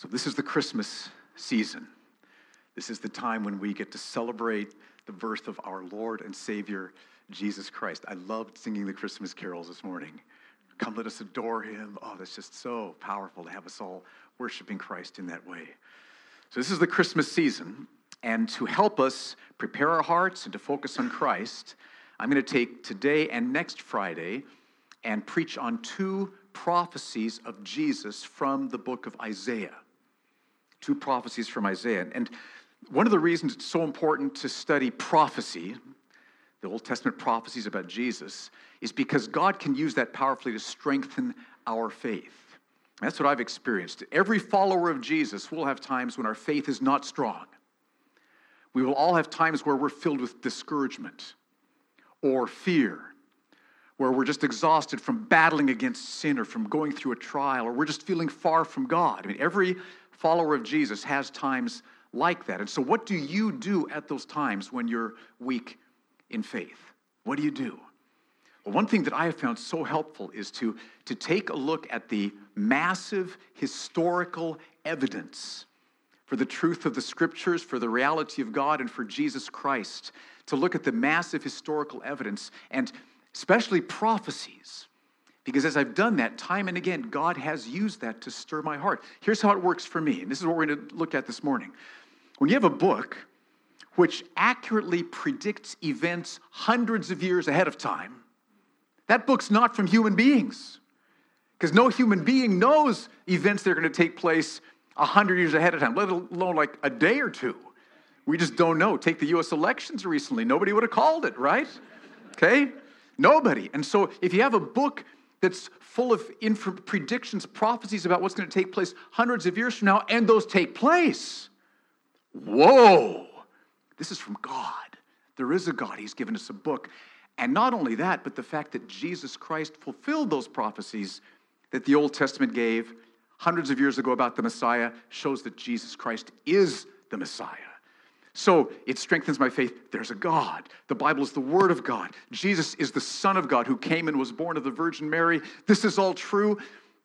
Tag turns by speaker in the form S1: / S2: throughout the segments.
S1: So, this is the Christmas season. This is the time when we get to celebrate the birth of our Lord and Savior, Jesus Christ. I loved singing the Christmas carols this morning. Come, let us adore him. Oh, that's just so powerful to have us all worshiping Christ in that way. So, this is the Christmas season. And to help us prepare our hearts and to focus on Christ, I'm going to take today and next Friday and preach on two prophecies of Jesus from the book of Isaiah two prophecies from Isaiah. And one of the reasons it's so important to study prophecy, the Old Testament prophecies about Jesus, is because God can use that powerfully to strengthen our faith. That's what I've experienced. Every follower of Jesus will have times when our faith is not strong. We will all have times where we're filled with discouragement or fear, where we're just exhausted from battling against sin or from going through a trial, or we're just feeling far from God. I mean, every follower of Jesus has times like that. And so, what do you do at those times when you're weak in faith? What do you do? Well, one thing that I have found so helpful is to, to take a look at the massive historical evidence for the truth of the scriptures, for the reality of God, and for Jesus Christ. To look at the massive historical evidence and especially prophecies because as I've done that time and again, God has used that to stir my heart. Here's how it works for me, and this is what we're going to look at this morning. When you have a book which accurately predicts events hundreds of years ahead of time, that book's not from human beings. Because no human being knows events that are going to take place 100 years ahead of time, let alone like a day or two. We just don't know. Take the US elections recently. Nobody would have called it, right? Okay? Nobody. And so if you have a book that's full of inf- predictions, prophecies about what's going to take place hundreds of years from now, and those take place. Whoa! This is from God. There is a God. He's given us a book. And not only that, but the fact that Jesus Christ fulfilled those prophecies that the Old Testament gave hundreds of years ago about the Messiah shows that Jesus Christ is the Messiah. So it strengthens my faith. There's a God. The Bible is the Word of God. Jesus is the Son of God who came and was born of the Virgin Mary. This is all true.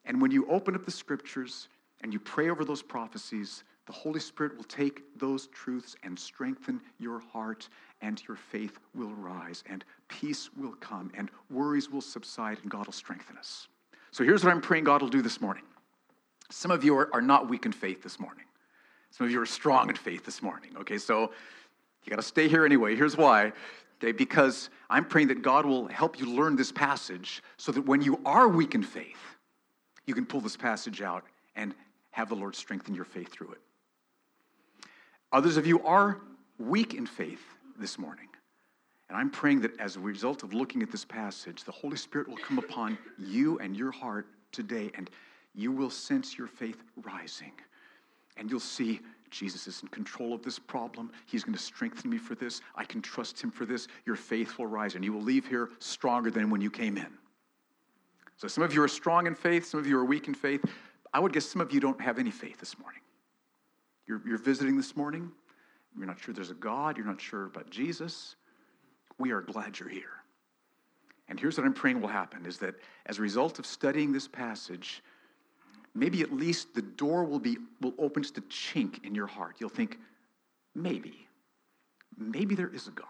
S1: And when you open up the scriptures and you pray over those prophecies, the Holy Spirit will take those truths and strengthen your heart, and your faith will rise, and peace will come, and worries will subside, and God will strengthen us. So here's what I'm praying God will do this morning. Some of you are, not weak in faith this morning. Some of you are strong in faith this morning. Okay, so you got to stay here anyway. Here's why. Okay, because I'm praying that God will help you learn this passage so that when you are weak in faith, you can pull this passage out and have the Lord strengthen your faith through it. Others of you are weak in faith this morning. And I'm praying that as a result of looking at this passage, the Holy Spirit will come upon you and your heart today, and you will sense your faith rising and you'll see Jesus is in control of this problem. He's going to strengthen me for this. I can trust him for this. Your faith will rise, and you will leave here stronger than when you came in. So, some of you are strong in faith, some of you are weak in faith. I would guess some of you don't have any faith this morning. You're, you're visiting this morning, you're not sure there's a God, you're not sure about Jesus. We are glad you're here. And here's what I'm praying will happen is that as a result of studying this passage, maybe at least the door will be will open just a chink in your heart. You'll think, maybe, maybe there is a God.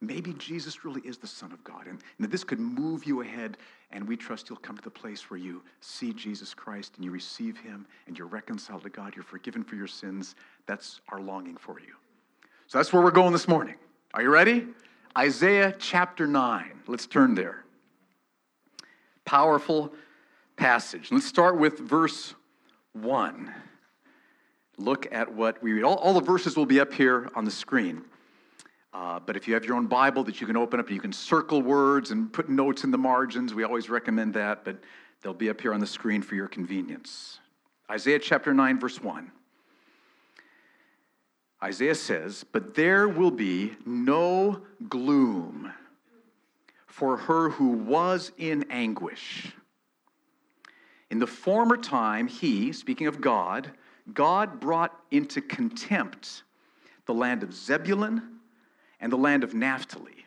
S1: Maybe Jesus really is the Son of God. And, and that this could move you ahead, and we trust you'll come to the place where you see Jesus Christ and you receive him and you're reconciled to God, you're forgiven for your sins. That's our longing for you. So that's where we're going this morning. Are you ready? Isaiah chapter 9. Let's turn there. Powerful passage. Let's start with verse 1. Look at what we read. All, all the verses will be up here on the screen. Uh, but if you have your own Bible that you can open up you can circle words and put notes in the margins, we always recommend that, but they'll be up here on the screen for your convenience. Isaiah chapter 9, verse 1. Isaiah says, But there will be no gloom for her who was in anguish. In the former time, he, speaking of God, God brought into contempt the land of Zebulun and the land of Naphtali.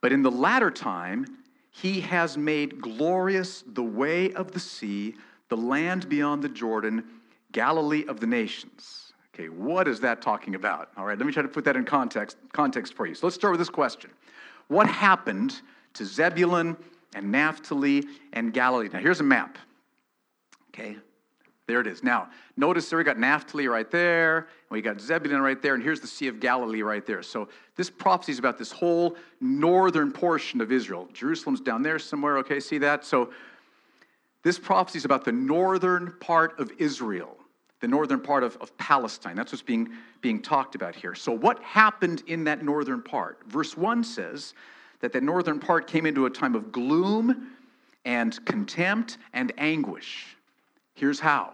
S1: But in the latter time, he has made glorious the way of the sea, the land beyond the Jordan, Galilee of the nations. Okay, what is that talking about? All right, let me try to put that in context, context for you. So let's start with this question What happened to Zebulun and Naphtali and Galilee? Now, here's a map. Okay, there it is. Now, notice there we got Naphtali right there, we got Zebulun right there, and here's the Sea of Galilee right there. So this prophecy is about this whole northern portion of Israel. Jerusalem's down there somewhere, okay, see that? So this prophecy is about the northern part of Israel, the northern part of, of Palestine. That's what's being, being talked about here. So what happened in that northern part? Verse 1 says that the northern part came into a time of gloom and contempt and anguish. Here's how.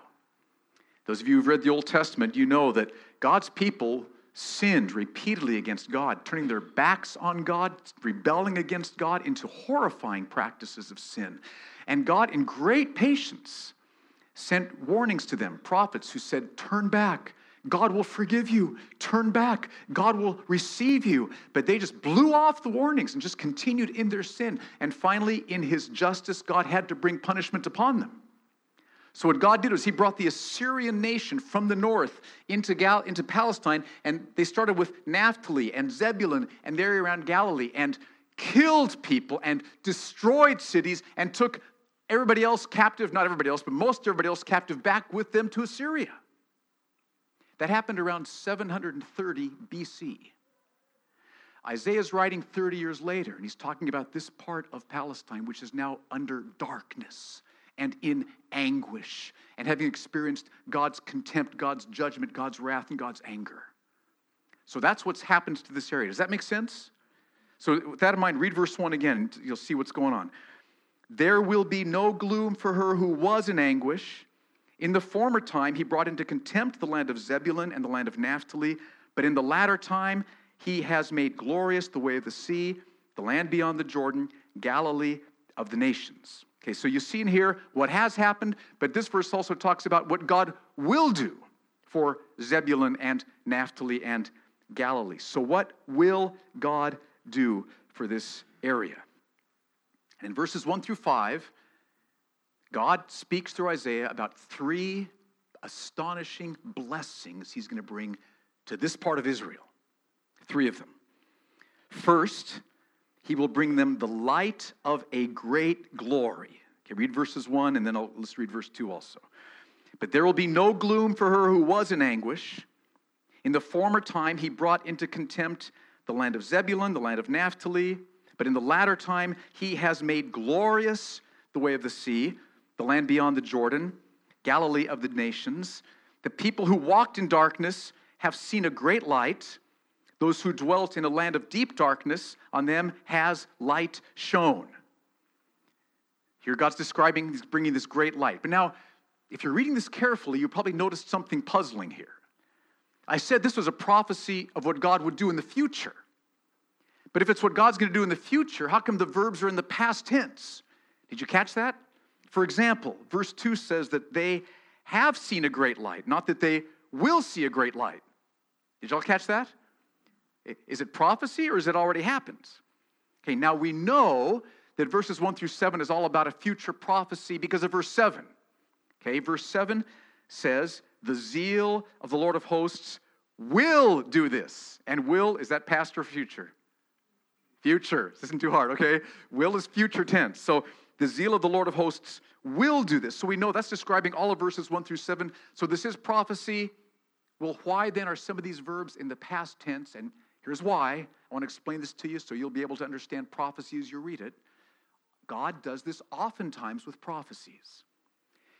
S1: Those of you who've read the Old Testament, you know that God's people sinned repeatedly against God, turning their backs on God, rebelling against God into horrifying practices of sin. And God, in great patience, sent warnings to them, prophets who said, Turn back. God will forgive you. Turn back. God will receive you. But they just blew off the warnings and just continued in their sin. And finally, in his justice, God had to bring punishment upon them. So what God did was he brought the Assyrian nation from the north into, Gal- into Palestine, and they started with Naphtali and Zebulun and the area around Galilee, and killed people and destroyed cities and took everybody else captive, not everybody else, but most everybody else captive back with them to Assyria. That happened around 730 BC. Isaiah's writing 30 years later, and he's talking about this part of Palestine, which is now under darkness and in anguish and having experienced God's contempt, God's judgment, God's wrath, and God's anger. So that's what's happened to this area. Does that make sense? So, with that in mind, read verse 1 again. You'll see what's going on. There will be no gloom for her who was in anguish. In the former time, he brought into contempt the land of Zebulun and the land of Naphtali, but in the latter time, he has made glorious the way of the sea, the land beyond the Jordan, Galilee of the nations. Okay, so you've seen here what has happened, but this verse also talks about what God will do for Zebulun and Naphtali and Galilee. So, what will God do for this area? And in verses 1 through 5, God speaks through Isaiah about three astonishing blessings he's going to bring to this part of Israel. Three of them. First, he will bring them the light of a great glory. Okay, read verses 1 and then I'll, let's read verse 2 also. But there will be no gloom for her who was in anguish. In the former time, he brought into contempt the land of Zebulun, the land of Naphtali. But in the latter time, he has made glorious the way of the sea, the land beyond the Jordan, Galilee of the nations. The people who walked in darkness have seen a great light. Those who dwelt in a land of deep darkness, on them has light shone. Here, God's describing, He's bringing this great light. But now, if you're reading this carefully, you probably noticed something puzzling here. I said this was a prophecy of what God would do in the future. But if it's what God's going to do in the future, how come the verbs are in the past tense? Did you catch that? For example, verse 2 says that they have seen a great light, not that they will see a great light. Did y'all catch that? Is it prophecy or is it already happened? Okay, now we know that verses 1 through 7 is all about a future prophecy because of verse 7. Okay, verse 7 says, The zeal of the Lord of hosts will do this. And will, is that past or future? Future. This isn't too hard, okay? Will is future tense. So the zeal of the Lord of hosts will do this. So we know that's describing all of verses 1 through 7. So this is prophecy. Well, why then are some of these verbs in the past tense? And Here's why. I want to explain this to you so you'll be able to understand prophecy as you read it. God does this oftentimes with prophecies.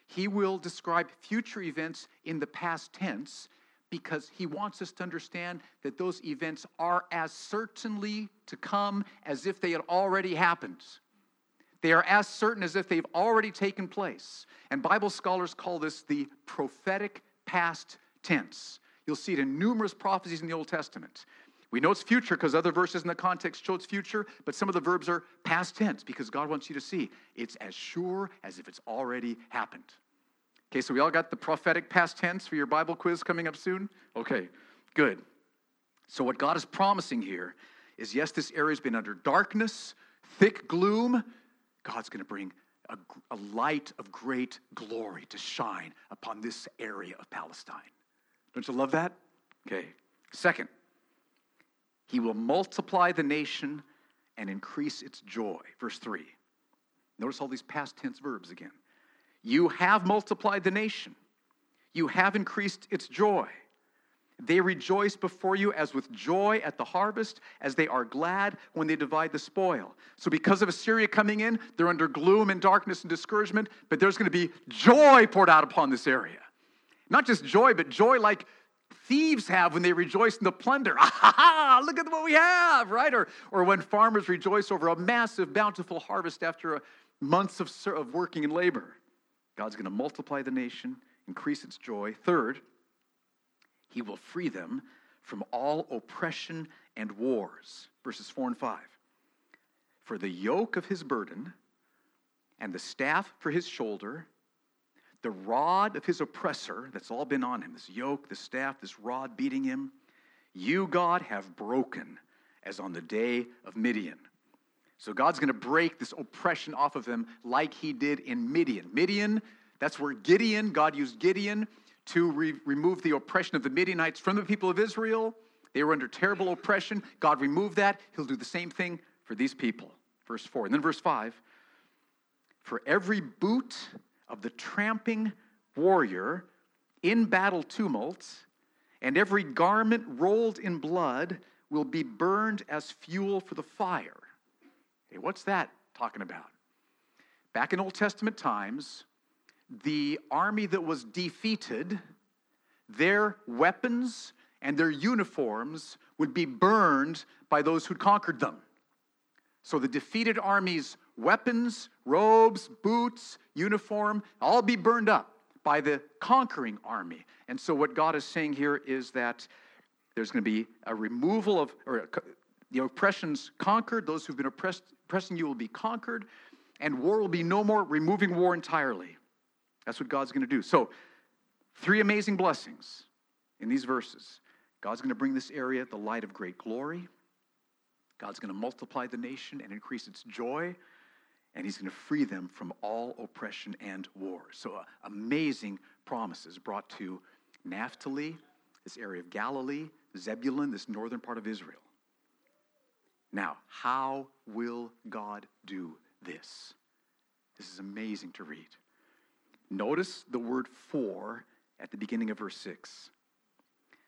S1: He will describe future events in the past tense because he wants us to understand that those events are as certainly to come as if they had already happened. They are as certain as if they've already taken place. And Bible scholars call this the prophetic past tense. You'll see it in numerous prophecies in the Old Testament. We know it's future because other verses in the context show it's future, but some of the verbs are past tense because God wants you to see it's as sure as if it's already happened. Okay, so we all got the prophetic past tense for your Bible quiz coming up soon? Okay, good. So, what God is promising here is yes, this area's been under darkness, thick gloom. God's going to bring a, a light of great glory to shine upon this area of Palestine. Don't you love that? Okay. Second, he will multiply the nation and increase its joy. Verse 3. Notice all these past tense verbs again. You have multiplied the nation, you have increased its joy. They rejoice before you as with joy at the harvest, as they are glad when they divide the spoil. So, because of Assyria coming in, they're under gloom and darkness and discouragement, but there's going to be joy poured out upon this area. Not just joy, but joy like thieves have when they rejoice in the plunder. Ah, look at what we have, right? Or, or when farmers rejoice over a massive, bountiful harvest after months of, of working and labor. God's going to multiply the nation, increase its joy. Third, he will free them from all oppression and wars. Verses 4 and 5. For the yoke of his burden and the staff for his shoulder, the rod of his oppressor that's all been on him, this yoke, this staff, this rod beating him, you, God, have broken as on the day of Midian. So God's going to break this oppression off of them like he did in Midian. Midian, that's where Gideon, God used Gideon to re- remove the oppression of the Midianites from the people of Israel. They were under terrible oppression. God removed that. He'll do the same thing for these people. Verse 4. And then verse 5 For every boot of the tramping warrior in battle tumult, and every garment rolled in blood will be burned as fuel for the fire. Hey, what's that talking about? Back in Old Testament times, the army that was defeated, their weapons and their uniforms would be burned by those who'd conquered them. So the defeated army's weapons, robes, boots, uniform, all be burned up by the conquering army. And so what God is saying here is that there's going to be a removal of, or the oppression's conquered, those who've been oppressed, oppressing you will be conquered, and war will be no more, removing war entirely. That's what God's going to do. So, three amazing blessings in these verses. God's going to bring this area the light of great glory. God's going to multiply the nation and increase its joy. And he's going to free them from all oppression and war. So, uh, amazing promises brought to Naphtali, this area of Galilee, Zebulun, this northern part of Israel. Now, how will God do this? This is amazing to read. Notice the word for at the beginning of verse 6.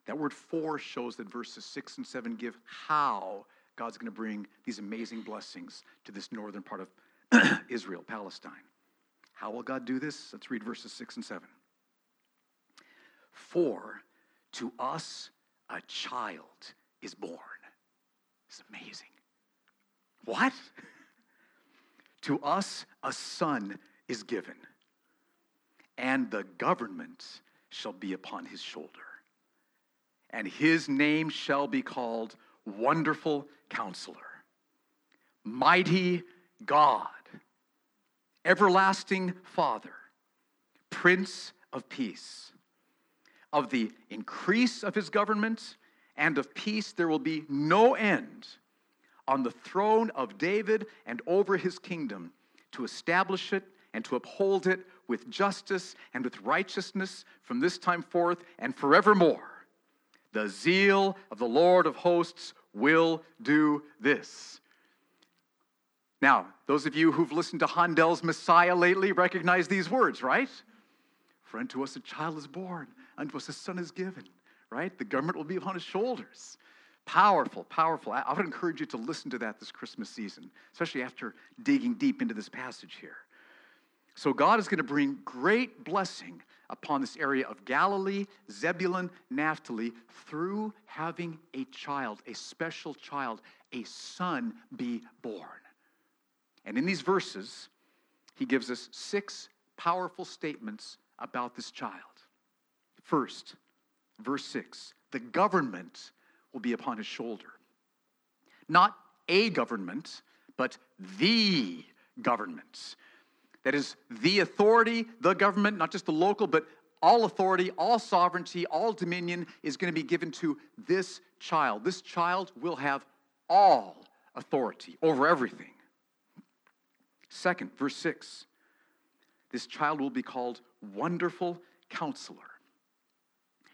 S1: That word for shows that verses 6 and 7 give how God's going to bring these amazing blessings to this northern part of Israel, Palestine. How will God do this? Let's read verses 6 and 7. For to us a child is born. It's amazing. What? to us a son is given and the government shall be upon his shoulder. And his name shall be called Wonderful Counselor, Mighty God, Everlasting Father, Prince of Peace. Of the increase of his government and of peace, there will be no end on the throne of David and over his kingdom to establish it and to uphold it with justice and with righteousness from this time forth and forevermore. The zeal of the Lord of hosts will do this. Now, those of you who've listened to Handel's Messiah lately recognize these words, right? For unto us a child is born, unto us a son is given, right? The government will be upon his shoulders. Powerful, powerful. I would encourage you to listen to that this Christmas season, especially after digging deep into this passage here. So God is going to bring great blessing upon this area of Galilee, Zebulun, Naphtali through having a child, a special child, a son be born. And in these verses, he gives us six powerful statements about this child. First, verse 6 the government will be upon his shoulder. Not a government, but the government. That is the authority, the government, not just the local, but all authority, all sovereignty, all dominion is going to be given to this child. This child will have all authority over everything. Second, verse 6 this child will be called Wonderful Counselor.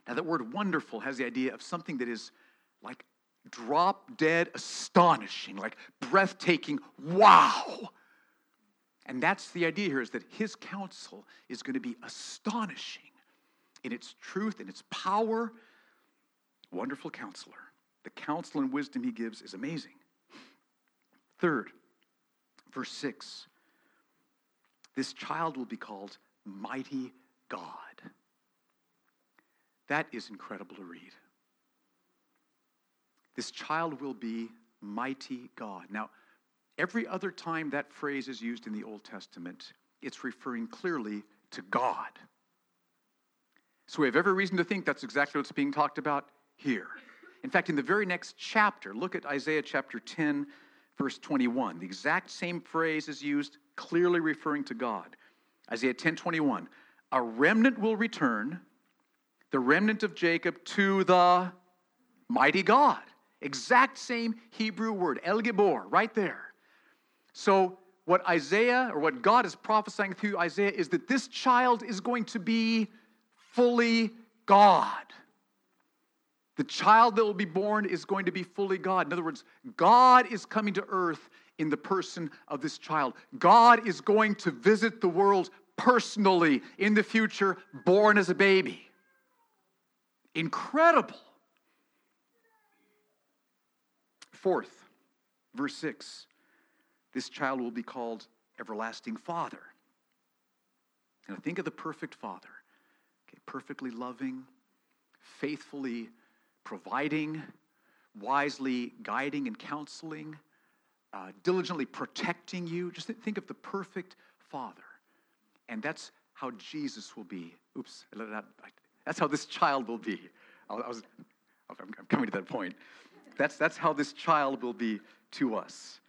S1: Now, that word wonderful has the idea of something that is like drop dead astonishing, like breathtaking, wow. And that's the idea here is that his counsel is going to be astonishing in its truth and its power. Wonderful counselor. The counsel and wisdom he gives is amazing. Third, verse 6 this child will be called Mighty God. That is incredible to read. This child will be mighty God. Now, every other time that phrase is used in the Old Testament, it's referring clearly to God. So we have every reason to think that's exactly what's being talked about here. In fact, in the very next chapter, look at Isaiah chapter 10, verse 21. The exact same phrase is used, clearly referring to God. Isaiah 10 21. A remnant will return, the remnant of Jacob, to the mighty God. Exact same Hebrew word, El Gibor, right there. So, what Isaiah, or what God is prophesying through Isaiah, is that this child is going to be fully God. The child that will be born is going to be fully God. In other words, God is coming to earth in the person of this child. God is going to visit the world personally in the future, born as a baby. Incredible. Fourth, verse 6 this child will be called Everlasting Father. Now, think of the perfect Father, okay, perfectly loving, faithfully providing, wisely guiding and counseling, uh, diligently protecting you. Just think of the perfect Father. And that's how Jesus will be. Oops, that's how this child will be. I was, I'm coming to that point. That's, that's how this child will be to us.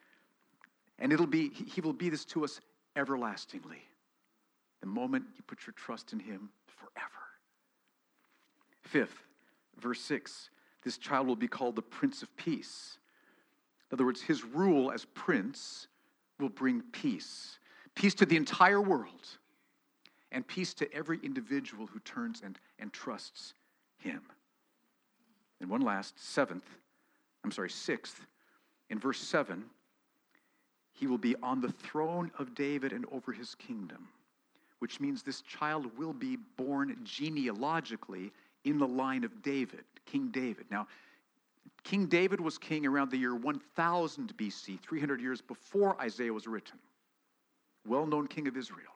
S1: And it'll be, he will be this to us everlastingly. The moment you put your trust in him forever. Fifth, verse 6 this child will be called the Prince of Peace. In other words, his rule as prince will bring peace peace to the entire world, and peace to every individual who turns and, and trusts him. And one last, seventh, I'm sorry, sixth, in verse 7, he will be on the throne of David and over his kingdom, which means this child will be born genealogically in the line of David, King David. Now, King David was king around the year 1000 BC, 300 years before Isaiah was written. Well known king of Israel.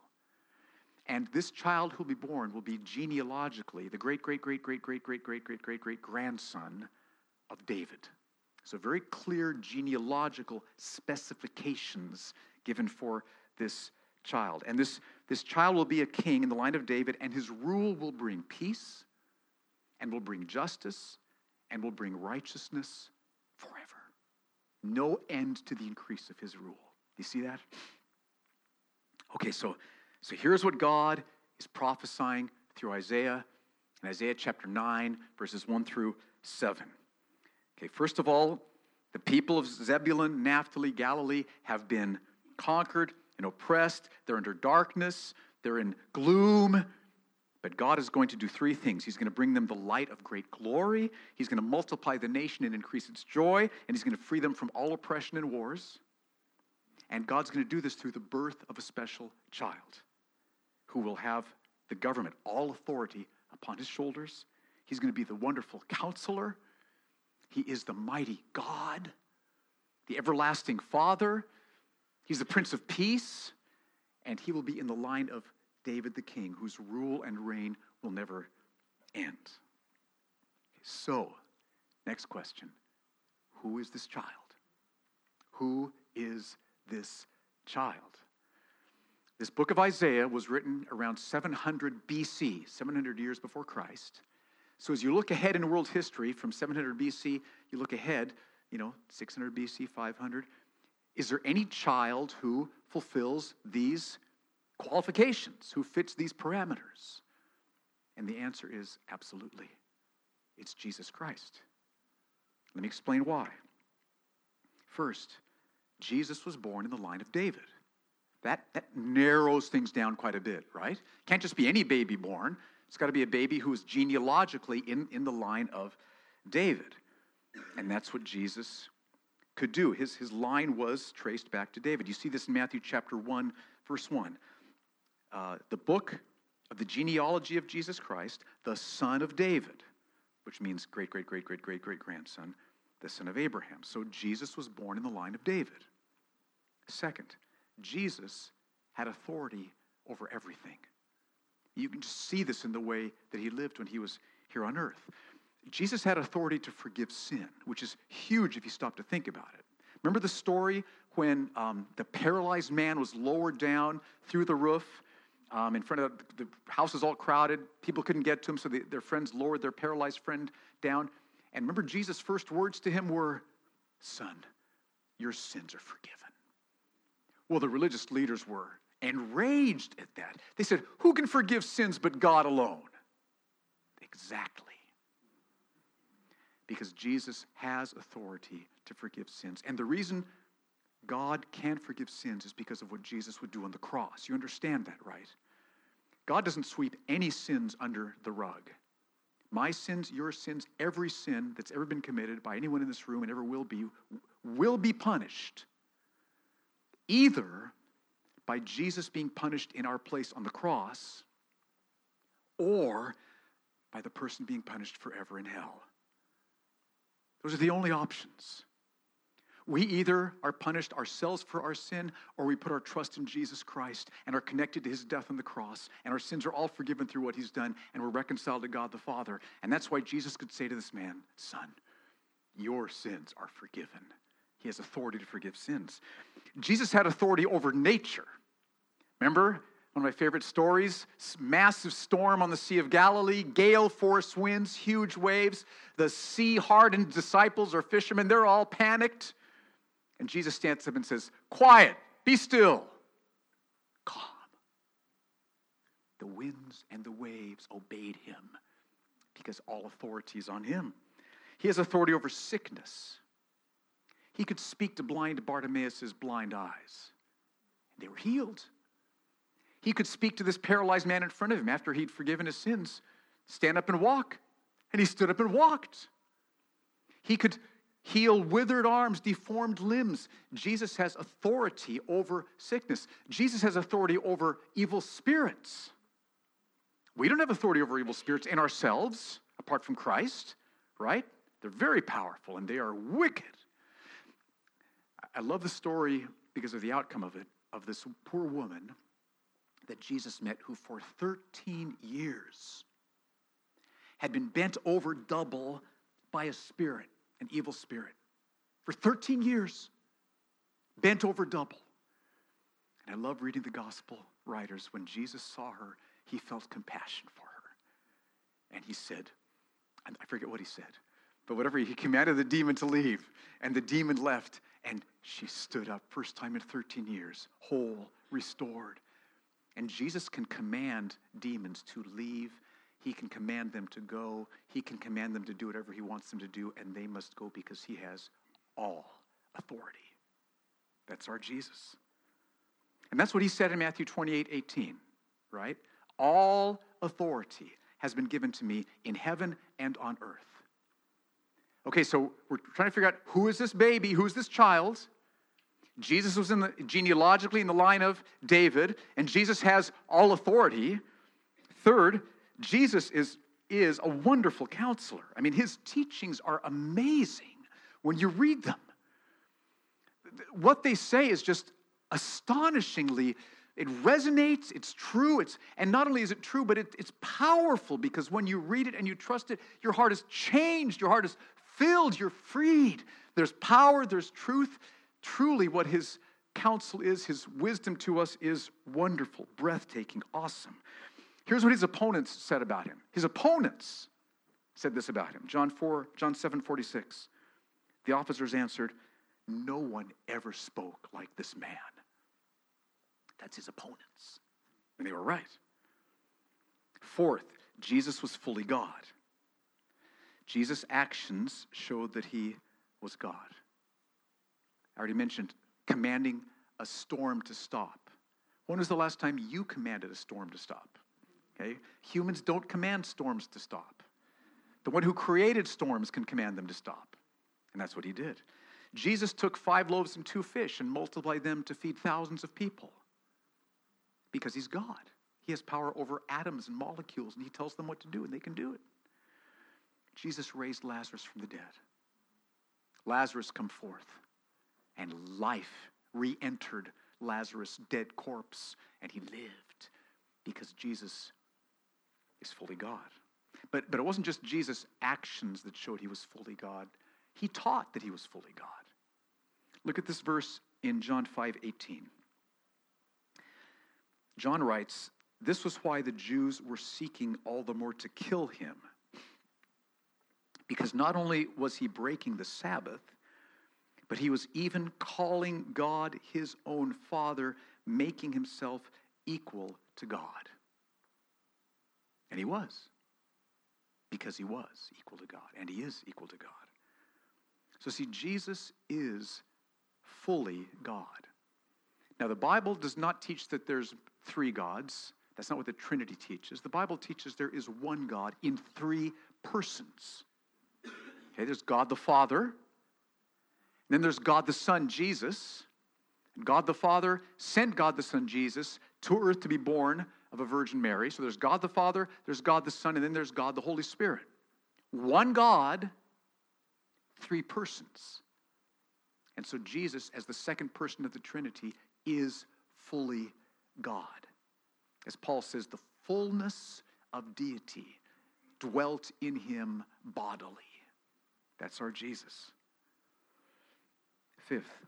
S1: And this child who'll be born will be genealogically the great, great, great, great, great, great, great, great, great, great grandson of David. So, very clear genealogical specifications given for this child. And this, this child will be a king in the line of David, and his rule will bring peace and will bring justice and will bring righteousness forever. No end to the increase of his rule. You see that? Okay, so, so here's what God is prophesying through Isaiah in Isaiah chapter 9, verses 1 through 7. Okay, first of all, the people of Zebulun, Naphtali, Galilee have been conquered and oppressed. They're under darkness, they're in gloom. But God is going to do three things. He's going to bring them the light of great glory, He's going to multiply the nation and increase its joy, and He's going to free them from all oppression and wars. And God's going to do this through the birth of a special child who will have the government, all authority upon his shoulders. He's going to be the wonderful counselor. He is the mighty God, the everlasting Father. He's the Prince of Peace, and he will be in the line of David the king, whose rule and reign will never end. So, next question Who is this child? Who is this child? This book of Isaiah was written around 700 BC, 700 years before Christ. So as you look ahead in world history from 700 BC, you look ahead, you know, 600 BC, 500. Is there any child who fulfills these qualifications, who fits these parameters? And the answer is absolutely. It's Jesus Christ. Let me explain why. First, Jesus was born in the line of David. That, that narrows things down quite a bit, right? Can't just be any baby born. It's got to be a baby who is genealogically in, in the line of David. And that's what Jesus could do. His, his line was traced back to David. You see this in Matthew chapter 1, verse 1. Uh, the book of the genealogy of Jesus Christ, the son of David, which means great, great, great, great, great, great grandson, the son of Abraham. So Jesus was born in the line of David. Second, Jesus had authority over everything. You can just see this in the way that he lived when he was here on earth. Jesus had authority to forgive sin, which is huge if you stop to think about it. Remember the story when um, the paralyzed man was lowered down through the roof um, in front of the, the house was all crowded. People couldn't get to him, so the, their friends lowered their paralyzed friend down. And remember, Jesus' first words to him were, Son, your sins are forgiven. Well, the religious leaders were enraged at that. They said, Who can forgive sins but God alone? Exactly. Because Jesus has authority to forgive sins. And the reason God can forgive sins is because of what Jesus would do on the cross. You understand that, right? God doesn't sweep any sins under the rug. My sins, your sins, every sin that's ever been committed by anyone in this room and ever will be, will be punished. Either by Jesus being punished in our place on the cross, or by the person being punished forever in hell. Those are the only options. We either are punished ourselves for our sin or we put our trust in Jesus Christ and are connected to his death on the cross, and our sins are all forgiven through what he's done, and we're reconciled to God the Father. And that's why Jesus could say to this man, Son, your sins are forgiven. He has authority to forgive sins. Jesus had authority over nature. Remember one of my favorite stories massive storm on the Sea of Galilee, gale force winds, huge waves. The sea hardened disciples or fishermen, they're all panicked. And Jesus stands up and says, Quiet, be still, calm. The winds and the waves obeyed him because all authority is on him. He has authority over sickness. He could speak to blind Bartimaeus' blind eyes, they were healed. He could speak to this paralyzed man in front of him after he'd forgiven his sins, stand up and walk, and he stood up and walked. He could heal withered arms, deformed limbs. Jesus has authority over sickness. Jesus has authority over evil spirits. We don't have authority over evil spirits in ourselves, apart from Christ, right? They're very powerful and they are wicked. I love the story because of the outcome of it, of this poor woman that Jesus met who for 13 years had been bent over double by a spirit an evil spirit for 13 years, bent over double. And I love reading the gospel writers. When Jesus saw her, he felt compassion for her. And he said, I forget what he said, but whatever, he commanded the demon to leave. And the demon left, and she stood up, first time in 13 years, whole, restored. And Jesus can command demons to leave he can command them to go. He can command them to do whatever he wants them to do, and they must go because he has all authority. That's our Jesus. And that's what he said in Matthew 28 18, right? All authority has been given to me in heaven and on earth. Okay, so we're trying to figure out who is this baby? Who's this child? Jesus was in the, genealogically in the line of David, and Jesus has all authority. Third, Jesus is, is a wonderful counselor. I mean, his teachings are amazing when you read them. What they say is just astonishingly, it resonates, it's true, it's, and not only is it true, but it, it's powerful because when you read it and you trust it, your heart is changed, your heart is filled, you're freed. There's power, there's truth. Truly, what his counsel is, his wisdom to us is wonderful, breathtaking, awesome. Here's what his opponents said about him. His opponents said this about him. John 4, John 7, 46. The officers answered, No one ever spoke like this man. That's his opponents. And they were right. Fourth, Jesus was fully God. Jesus' actions showed that he was God. I already mentioned commanding a storm to stop. When was the last time you commanded a storm to stop? Okay? Humans don't command storms to stop. The one who created storms can command them to stop. And that's what he did. Jesus took five loaves and two fish and multiplied them to feed thousands of people because he's God. He has power over atoms and molecules, and he tells them what to do, and they can do it. Jesus raised Lazarus from the dead. Lazarus come forth, and life re entered Lazarus' dead corpse, and he lived because Jesus is fully God. But, but it wasn't just Jesus' actions that showed he was fully God, he taught that he was fully God. Look at this verse in John 5 18. John writes, This was why the Jews were seeking all the more to kill him. Because not only was he breaking the Sabbath, but he was even calling God his own Father, making himself equal to God. And he was, because he was equal to God, and he is equal to God. So, see, Jesus is fully God. Now, the Bible does not teach that there's three gods. That's not what the Trinity teaches. The Bible teaches there is one God in three persons. Okay, there's God the Father, then there's God the Son, Jesus. God the Father sent God the Son, Jesus, to earth to be born of a Virgin Mary. So there's God the Father, there's God the Son, and then there's God the Holy Spirit. One God, three persons. And so Jesus, as the second person of the Trinity, is fully God. As Paul says, the fullness of deity dwelt in him bodily. That's our Jesus. Fifth,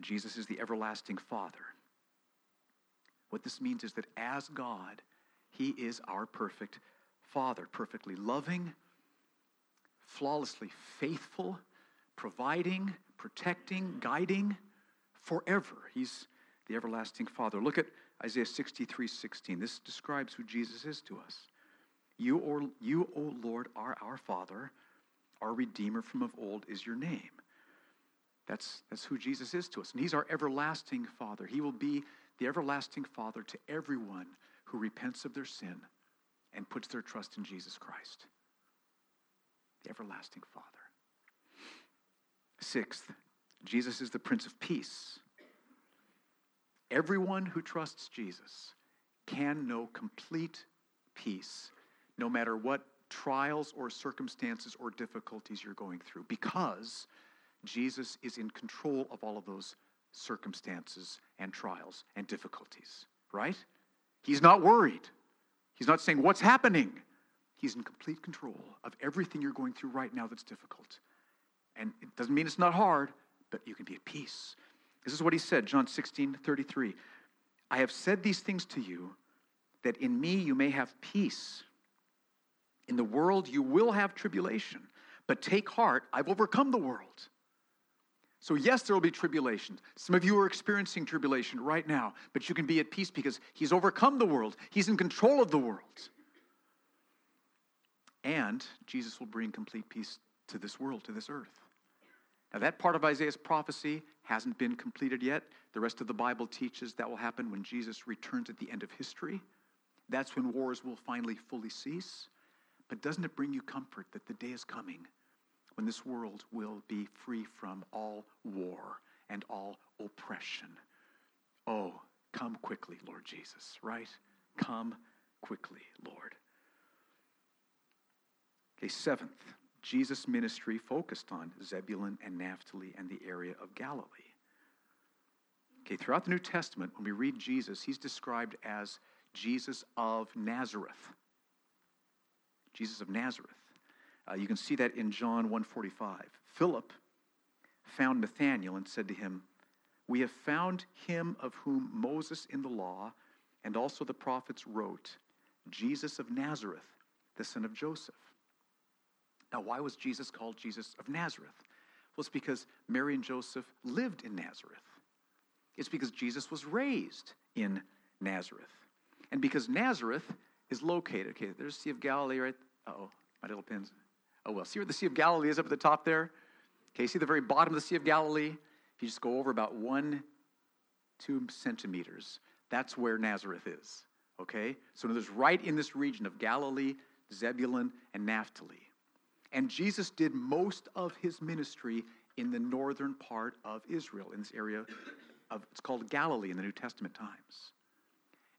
S1: Jesus is the everlasting Father. What this means is that as God, He is our perfect Father, perfectly loving, flawlessly faithful, providing, protecting, guiding forever. He's the everlasting Father. Look at Isaiah 63 16. This describes who Jesus is to us. You, or, you, O Lord, are our Father. Our Redeemer from of old is your name. That's, that's who Jesus is to us. And He's our everlasting Father. He will be the everlasting Father to everyone who repents of their sin and puts their trust in Jesus Christ. The everlasting Father. Sixth, Jesus is the Prince of Peace. Everyone who trusts Jesus can know complete peace no matter what trials or circumstances or difficulties you're going through because Jesus is in control of all of those circumstances and trials and difficulties, right? He's not worried. He's not saying, What's happening? He's in complete control of everything you're going through right now that's difficult. And it doesn't mean it's not hard, but you can be at peace. This is what he said, John 16, 33. I have said these things to you that in me you may have peace. In the world you will have tribulation, but take heart, I've overcome the world. So, yes, there will be tribulation. Some of you are experiencing tribulation right now, but you can be at peace because He's overcome the world, He's in control of the world. And Jesus will bring complete peace to this world, to this earth. Now, that part of Isaiah's prophecy hasn't been completed yet. The rest of the Bible teaches that will happen when Jesus returns at the end of history. That's when wars will finally fully cease. But doesn't it bring you comfort that the day is coming when this world will be free from all war and all oppression. Oh, come quickly, Lord Jesus, right? Come quickly, Lord. Okay, seventh, Jesus' ministry focused on Zebulun and Naphtali and the area of Galilee. Okay, throughout the New Testament, when we read Jesus, he's described as Jesus of Nazareth. Jesus of Nazareth. Uh, you can see that in John 1:45. Philip found Nathanael and said to him, "We have found him of whom Moses in the law and also the prophets wrote, Jesus of Nazareth, the son of Joseph." Now, why was Jesus called Jesus of Nazareth? Well, it's because Mary and Joseph lived in Nazareth. It's because Jesus was raised in Nazareth. And because Nazareth is located, okay, there's the Sea of Galilee right. oh, my little pins. Oh, well, see where the Sea of Galilee is up at the top there? Okay, see the very bottom of the Sea of Galilee? If you just go over about one, two centimeters, That's where Nazareth is. Okay? So there's right in this region of Galilee, Zebulun, and Naphtali. And Jesus did most of his ministry in the northern part of Israel, in this area of, it's called Galilee in the New Testament times.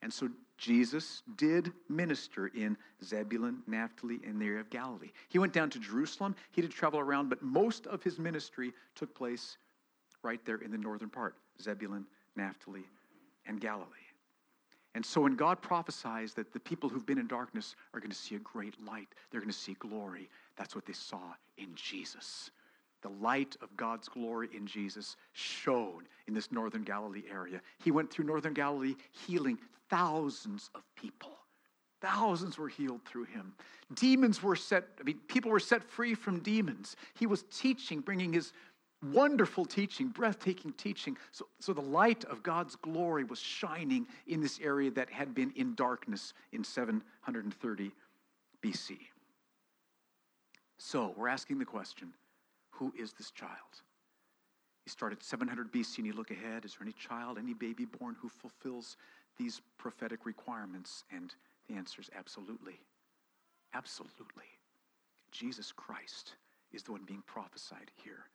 S1: And so Jesus did minister in Zebulun, Naphtali, and the area of Galilee. He went down to Jerusalem. He did travel around, but most of his ministry took place right there in the northern part Zebulun, Naphtali, and Galilee. And so when God prophesies that the people who've been in darkness are going to see a great light, they're going to see glory, that's what they saw in Jesus. The light of God's glory in Jesus shone in this northern Galilee area. He went through northern Galilee healing thousands of people. Thousands were healed through him. Demons were set, I mean, people were set free from demons. He was teaching, bringing his wonderful teaching, breathtaking teaching. So, so the light of God's glory was shining in this area that had been in darkness in 730 BC. So we're asking the question who is this child? You start at 700 BC and you look ahead. Is there any child, any baby born who fulfills these prophetic requirements? And the answer is absolutely. Absolutely. Jesus Christ is the one being prophesied here.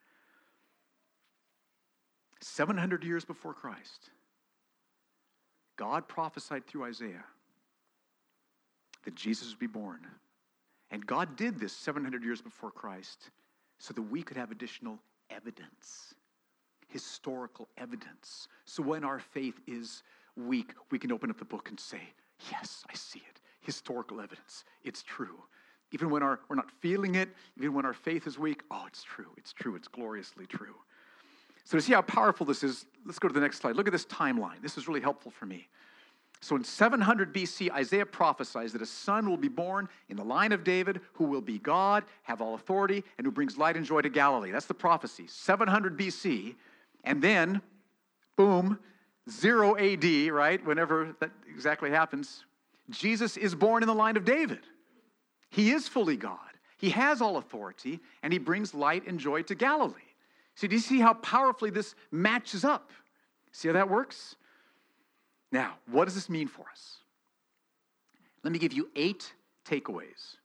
S1: 700 years before Christ, God prophesied through Isaiah that Jesus would be born. And God did this 700 years before Christ so that we could have additional evidence, historical evidence. So when our faith is weak, we can open up the book and say, Yes, I see it. Historical evidence. It's true. Even when our, we're not feeling it, even when our faith is weak, oh, it's true. It's true. It's gloriously true. So to see how powerful this is, let's go to the next slide. Look at this timeline. This is really helpful for me. So in 700 BC, Isaiah prophesies that a son will be born in the line of David who will be God, have all authority, and who brings light and joy to Galilee. That's the prophecy. 700 BC. And then, boom, 0 AD, right? Whenever that exactly happens, Jesus is born in the line of David. He is fully God. He has all authority, and he brings light and joy to Galilee. So, do you see how powerfully this matches up? See how that works? Now, what does this mean for us? Let me give you eight takeaways.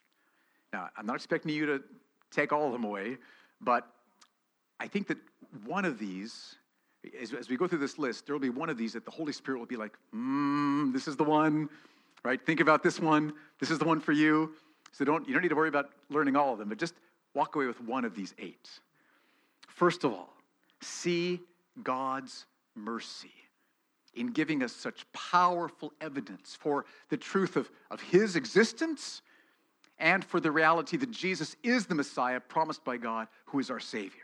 S1: Now, I'm not expecting you to take all of them away, but I think that one of these, as, as we go through this list, there will be one of these that the Holy Spirit will be like, mm, this is the one, right? Think about this one. This is the one for you. So don't, you don't need to worry about learning all of them, but just walk away with one of these eight. First of all, see God's mercy in giving us such powerful evidence for the truth of, of his existence and for the reality that Jesus is the Messiah promised by God, who is our Savior.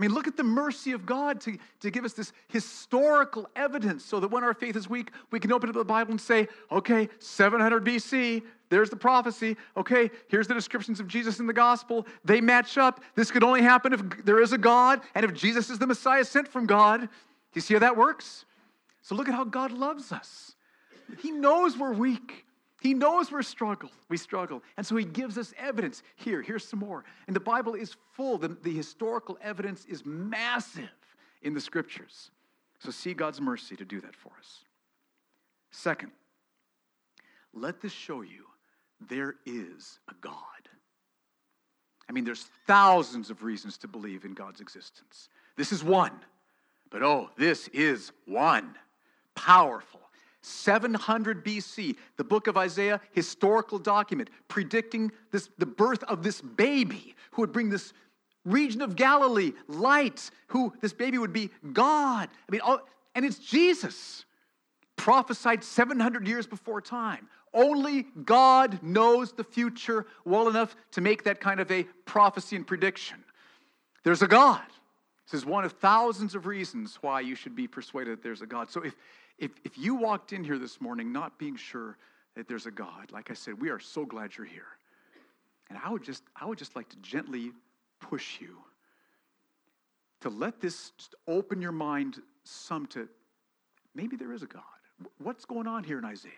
S1: I mean, look at the mercy of God to, to give us this historical evidence so that when our faith is weak, we can open up the Bible and say, okay, 700 BC, there's the prophecy. Okay, here's the descriptions of Jesus in the gospel. They match up. This could only happen if there is a God and if Jesus is the Messiah sent from God. Do you see how that works? So look at how God loves us. He knows we're weak. He knows we're struggle. We struggle. And so he gives us evidence. Here, here's some more. And the Bible is full. The, the historical evidence is massive in the scriptures. So see God's mercy to do that for us. Second, let this show you there is a God. I mean, there's thousands of reasons to believe in God's existence. This is one. But oh, this is one powerful. 700 BC, the book of Isaiah, historical document predicting this, the birth of this baby who would bring this region of Galilee light, who this baby would be God. I mean, all, and it's Jesus, prophesied 700 years before time. Only God knows the future well enough to make that kind of a prophecy and prediction. There's a God. This is one of thousands of reasons why you should be persuaded that there's a God. So if, if, if you walked in here this morning not being sure that there's a God, like I said, we are so glad you're here. And I would just, I would just like to gently push you to let this open your mind some to maybe there is a God. What's going on here in Isaiah?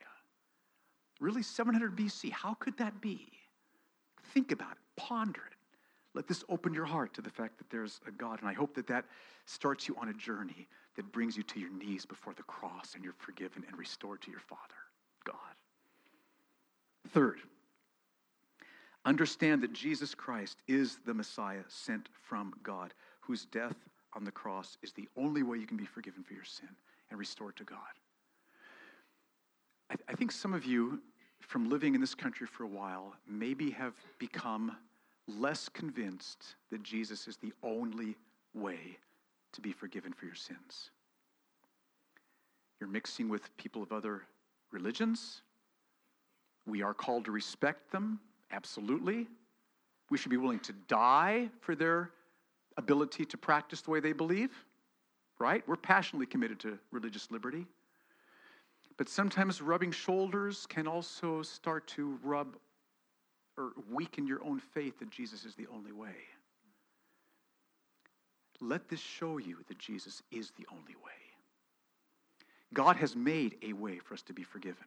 S1: Really, 700 BC, how could that be? Think about it, ponder it. Let this open your heart to the fact that there's a God. And I hope that that starts you on a journey that brings you to your knees before the cross and you're forgiven and restored to your Father, God. Third, understand that Jesus Christ is the Messiah sent from God, whose death on the cross is the only way you can be forgiven for your sin and restored to God. I, th- I think some of you, from living in this country for a while, maybe have become less convinced that Jesus is the only way to be forgiven for your sins. You're mixing with people of other religions. We are called to respect them, absolutely. We should be willing to die for their ability to practice the way they believe, right? We're passionately committed to religious liberty. But sometimes rubbing shoulders can also start to rub or weaken your own faith that Jesus is the only way. Let this show you that Jesus is the only way. God has made a way for us to be forgiven.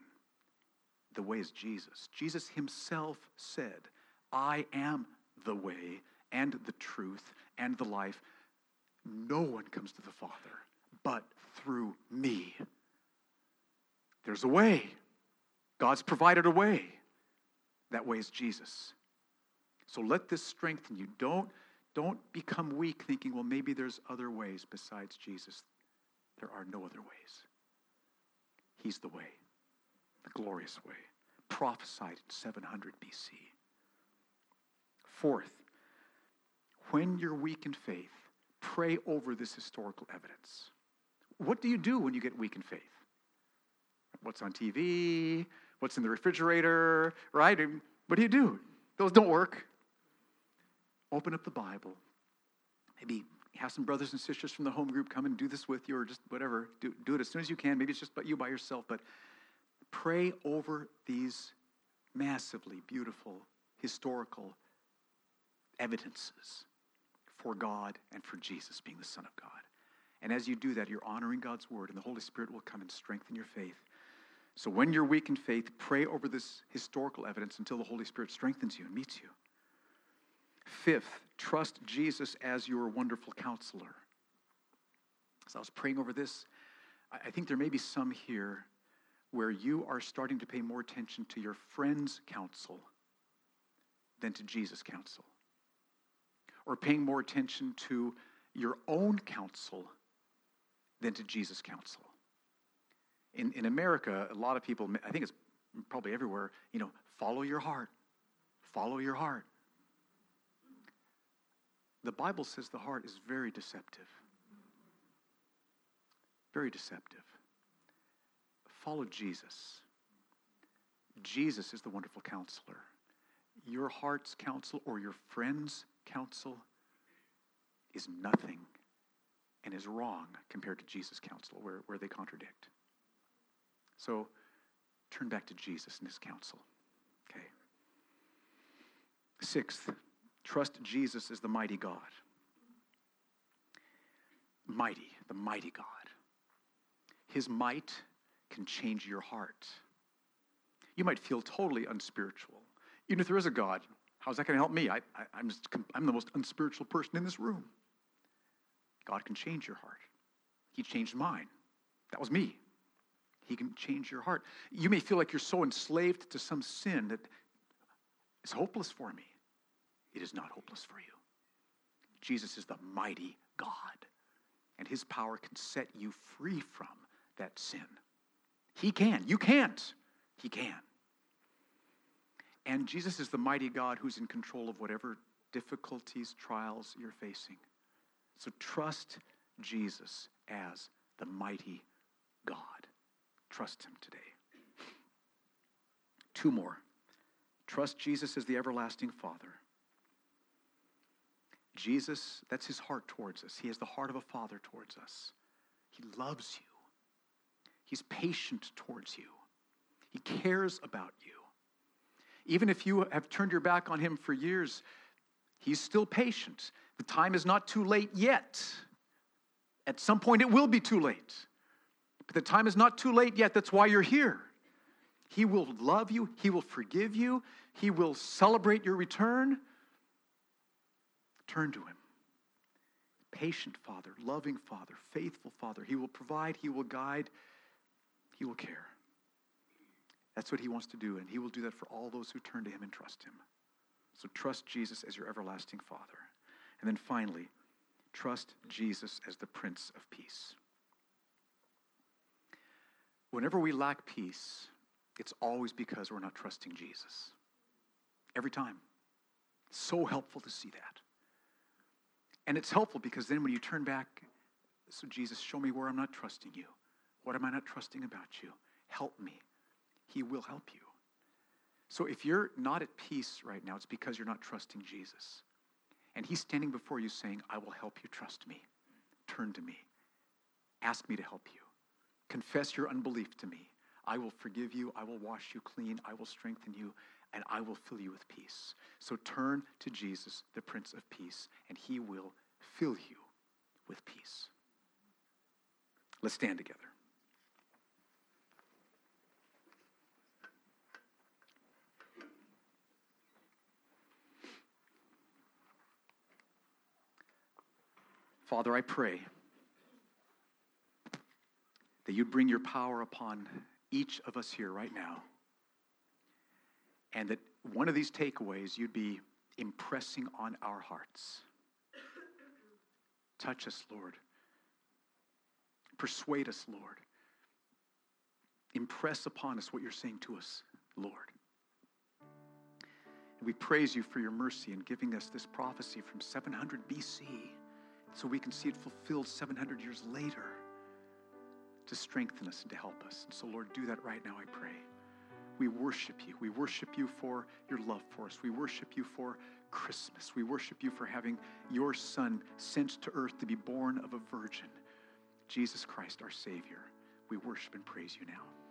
S1: The way is Jesus. Jesus himself said, I am the way and the truth and the life. No one comes to the Father but through me. There's a way. God's provided a way. That way is Jesus. So let this strengthen you. Don't, don't become weak thinking, well, maybe there's other ways besides Jesus. There are no other ways. He's the way, the glorious way, prophesied in 700 BC. Fourth, when you're weak in faith, pray over this historical evidence. What do you do when you get weak in faith? What's on TV? What's in the refrigerator? Right? What do you do? Those don't work. Open up the Bible. Maybe have some brothers and sisters from the home group come and do this with you, or just whatever. Do, do it as soon as you can. Maybe it's just you by yourself, but pray over these massively beautiful historical evidences for God and for Jesus being the Son of God. And as you do that, you're honoring God's word, and the Holy Spirit will come and strengthen your faith. So when you're weak in faith, pray over this historical evidence until the Holy Spirit strengthens you and meets you. Fifth, trust Jesus as your wonderful counselor. As I was praying over this, I think there may be some here where you are starting to pay more attention to your friend's counsel than to Jesus' counsel, or paying more attention to your own counsel than to Jesus' counsel. In, in America, a lot of people, I think it's probably everywhere, you know, follow your heart. Follow your heart. The Bible says the heart is very deceptive. Very deceptive. Follow Jesus. Jesus is the wonderful counselor. Your heart's counsel or your friend's counsel is nothing and is wrong compared to Jesus' counsel, where, where they contradict. So turn back to Jesus and his counsel. Okay. Sixth, trust Jesus as the mighty God. Mighty, the mighty God. His might can change your heart. You might feel totally unspiritual. Even if there is a God, how's that going to help me? I, am I'm the most unspiritual person in this room. God can change your heart. He changed mine. That was me. He can change your heart. You may feel like you're so enslaved to some sin that it's hopeless for me. It is not hopeless for you. Jesus is the mighty God, and his power can set you free from that sin. He can. You can't. He can. And Jesus is the mighty God who's in control of whatever difficulties, trials you're facing. So trust Jesus as the mighty God. Trust him today. Two more. Trust Jesus as the everlasting Father. Jesus, that's his heart towards us. He has the heart of a father towards us. He loves you. He's patient towards you. He cares about you. Even if you have turned your back on him for years, he's still patient. The time is not too late yet. At some point, it will be too late. But the time is not too late yet. That's why you're here. He will love you, He will forgive you, He will celebrate your return. Turn to Him. patient Father, loving Father, faithful Father. He will provide, He will guide, He will care. That's what He wants to do, and He will do that for all those who turn to Him and trust Him. So trust Jesus as your everlasting Father. And then finally, trust Jesus as the Prince of Peace. Whenever we lack peace, it's always because we're not trusting Jesus. Every time. So helpful to see that. And it's helpful because then when you turn back, so Jesus, show me where I'm not trusting you. What am I not trusting about you? Help me. He will help you. So if you're not at peace right now, it's because you're not trusting Jesus. And He's standing before you saying, I will help you. Trust me. Turn to me. Ask me to help you. Confess your unbelief to me. I will forgive you. I will wash you clean. I will strengthen you. And I will fill you with peace. So turn to Jesus, the Prince of Peace, and He will fill you with peace. Let's stand together. Father, I pray that you'd bring your power upon each of us here right now. And that one of these takeaways you'd be impressing on our hearts. Touch us, Lord. Persuade us, Lord. Impress upon us what you're saying to us, Lord. And we praise you for your mercy in giving us this prophecy from 700 BC so we can see it fulfilled 700 years later to strengthen us and to help us. And so, Lord, do that right now, I pray. We worship you. We worship you for your love for us. We worship you for Christmas. We worship you for having your Son sent to earth to be born of a virgin, Jesus Christ, our Savior. We worship and praise you now.